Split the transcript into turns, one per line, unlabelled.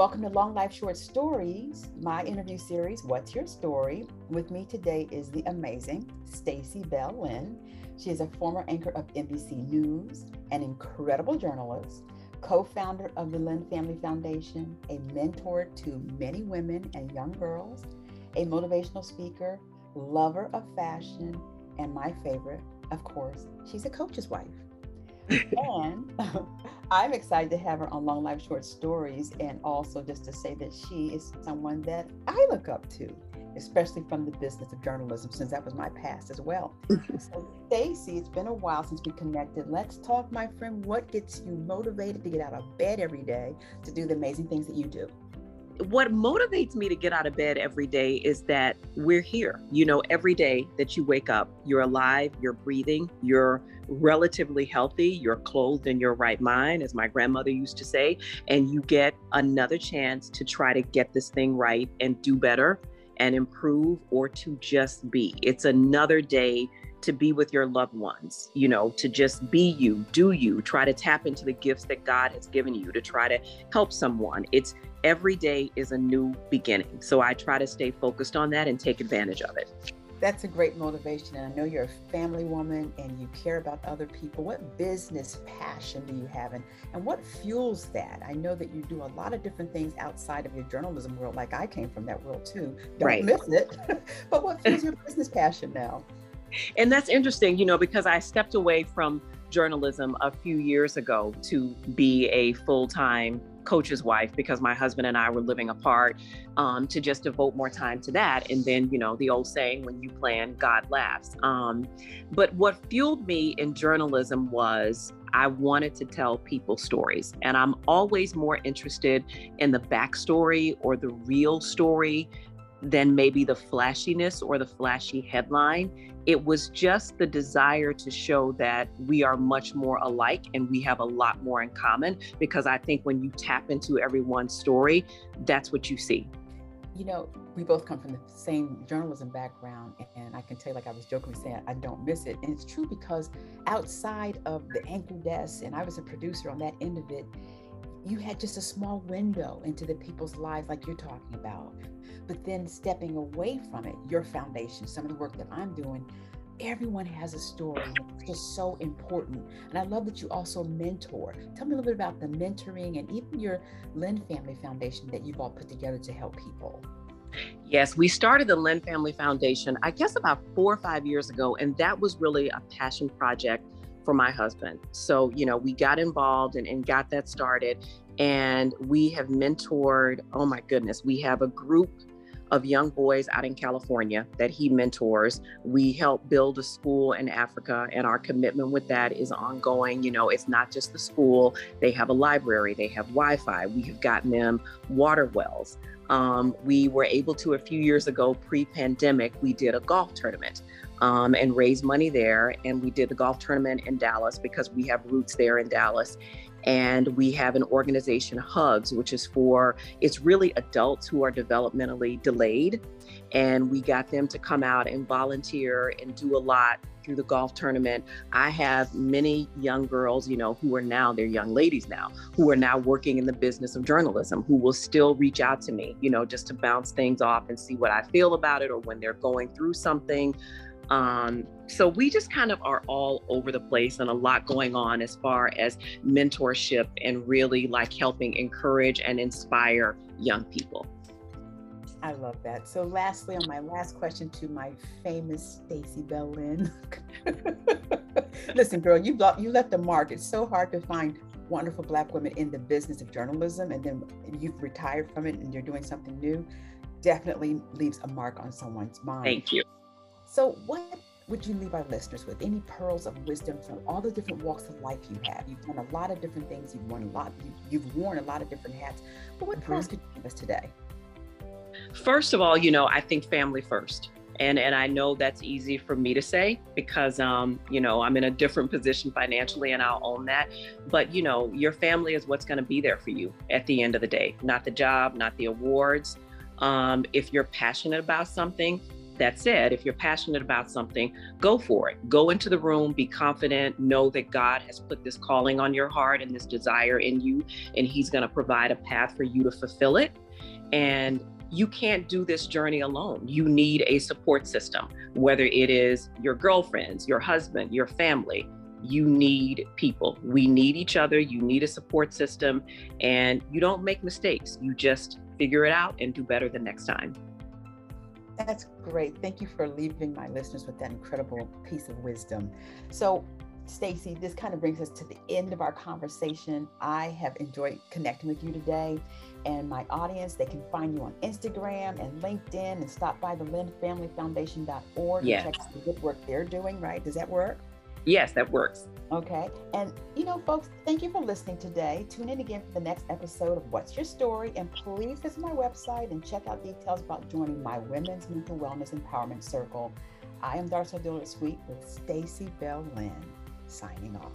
Welcome to Long Life Short Stories, my interview series, What's Your Story? With me today is the amazing Stacey Bell Lynn. She is a former anchor of NBC News, an incredible journalist, co founder of the Lynn Family Foundation, a mentor to many women and young girls, a motivational speaker, lover of fashion, and my favorite, of course, she's a coach's wife. And I'm excited to have her on Long Life Short Stories, and also just to say that she is someone that I look up to, especially from the business of journalism, since that was my past as well. so, Stacey, it's been a while since we connected. Let's talk, my friend. What gets you motivated to get out of bed every day to do the amazing things that you do?
What motivates me to get out of bed every day is that we're here. You know, every day that you wake up, you're alive, you're breathing, you're relatively healthy, you're clothed in your right mind, as my grandmother used to say, and you get another chance to try to get this thing right and do better and improve or to just be. It's another day to be with your loved ones, you know, to just be you, do you, try to tap into the gifts that God has given you, to try to help someone. It's every day is a new beginning. So I try to stay focused on that and take advantage of it.
That's a great motivation. And I know you're a family woman and you care about other people. What business passion do you have? And, and what fuels that? I know that you do a lot of different things outside of your journalism world, like I came from that world too. Don't right. miss it. but what fuels your business passion now?
And that's interesting, you know, because I stepped away from journalism a few years ago to be a full time coach's wife because my husband and I were living apart um, to just devote more time to that. And then, you know, the old saying, when you plan, God laughs. Um, but what fueled me in journalism was I wanted to tell people stories. And I'm always more interested in the backstory or the real story than maybe the flashiness or the flashy headline. It was just the desire to show that we are much more alike and we have a lot more in common because I think when you tap into everyone's story, that's what you see.
You know, we both come from the same journalism background, and I can tell you, like I was jokingly saying, I don't miss it. And it's true because outside of the anchor desk, and I was a producer on that end of it, you had just a small window into the people's lives like you're talking about but then stepping away from it, your foundation, some of the work that I'm doing, everyone has a story. It's just so important. And I love that you also mentor. Tell me a little bit about the mentoring and even your Lynn Family Foundation that you've all put together to help people.
Yes, we started the Lynn Family Foundation, I guess about four or five years ago, and that was really a passion project for my husband. So, you know, we got involved and, and got that started, and we have mentored, oh my goodness, we have a group of young boys out in California that he mentors. We help build a school in Africa, and our commitment with that is ongoing. You know, it's not just the school, they have a library, they have Wi Fi. We have gotten them water wells. Um, we were able to, a few years ago, pre pandemic, we did a golf tournament. Um, and raise money there. And we did the golf tournament in Dallas because we have roots there in Dallas. And we have an organization, Hugs, which is for, it's really adults who are developmentally delayed. And we got them to come out and volunteer and do a lot through the golf tournament. I have many young girls, you know, who are now, they're young ladies now, who are now working in the business of journalism, who will still reach out to me, you know, just to bounce things off and see what I feel about it or when they're going through something. Um, so we just kind of are all over the place and a lot going on as far as mentorship and really like helping encourage and inspire young people.
I love that. So, lastly, on my last question to my famous Stacey Bell Lynn. Listen, girl, you you left a mark. It's so hard to find wonderful Black women in the business of journalism, and then you've retired from it and you're doing something new. Definitely leaves a mark on someone's mind.
Thank you.
So, what would you leave our listeners with? Any pearls of wisdom from all the different walks of life you have? You've done a lot of different things. You've worn a lot. You, have worn a lot of different hats. But what mm-hmm. pearls could you give us today?
First of all, you know, I think family first. And, and I know that's easy for me to say because um, you know I'm in a different position financially and I'll own that. But you know your family is what's going to be there for you at the end of the day, not the job, not the awards. Um, if you're passionate about something, that said, if you're passionate about something, go for it. Go into the room, be confident, know that God has put this calling on your heart and this desire in you, and He's going to provide a path for you to fulfill it. And you can't do this journey alone. You need a support system, whether it is your girlfriends, your husband, your family. You need people. We need each other. You need a support system, and you don't make mistakes. You just figure it out and do better the next time.
That's great. Thank you for leaving my listeners with that incredible piece of wisdom. So, Stacey, this kind of brings us to the end of our conversation. I have enjoyed connecting with you today and my audience. They can find you on Instagram and LinkedIn and stop by the lynnfamilyfoundation.org
yeah.
and check out the good work they're doing, right? Does that work?
Yes, that works.
Okay. And, you know, folks, thank you for listening today. Tune in again for the next episode of What's Your Story? And please visit my website and check out details about joining my Women's Mental Wellness Empowerment Circle. I am Darcel Dillard Suite with Stacey Bell Lynn, signing off.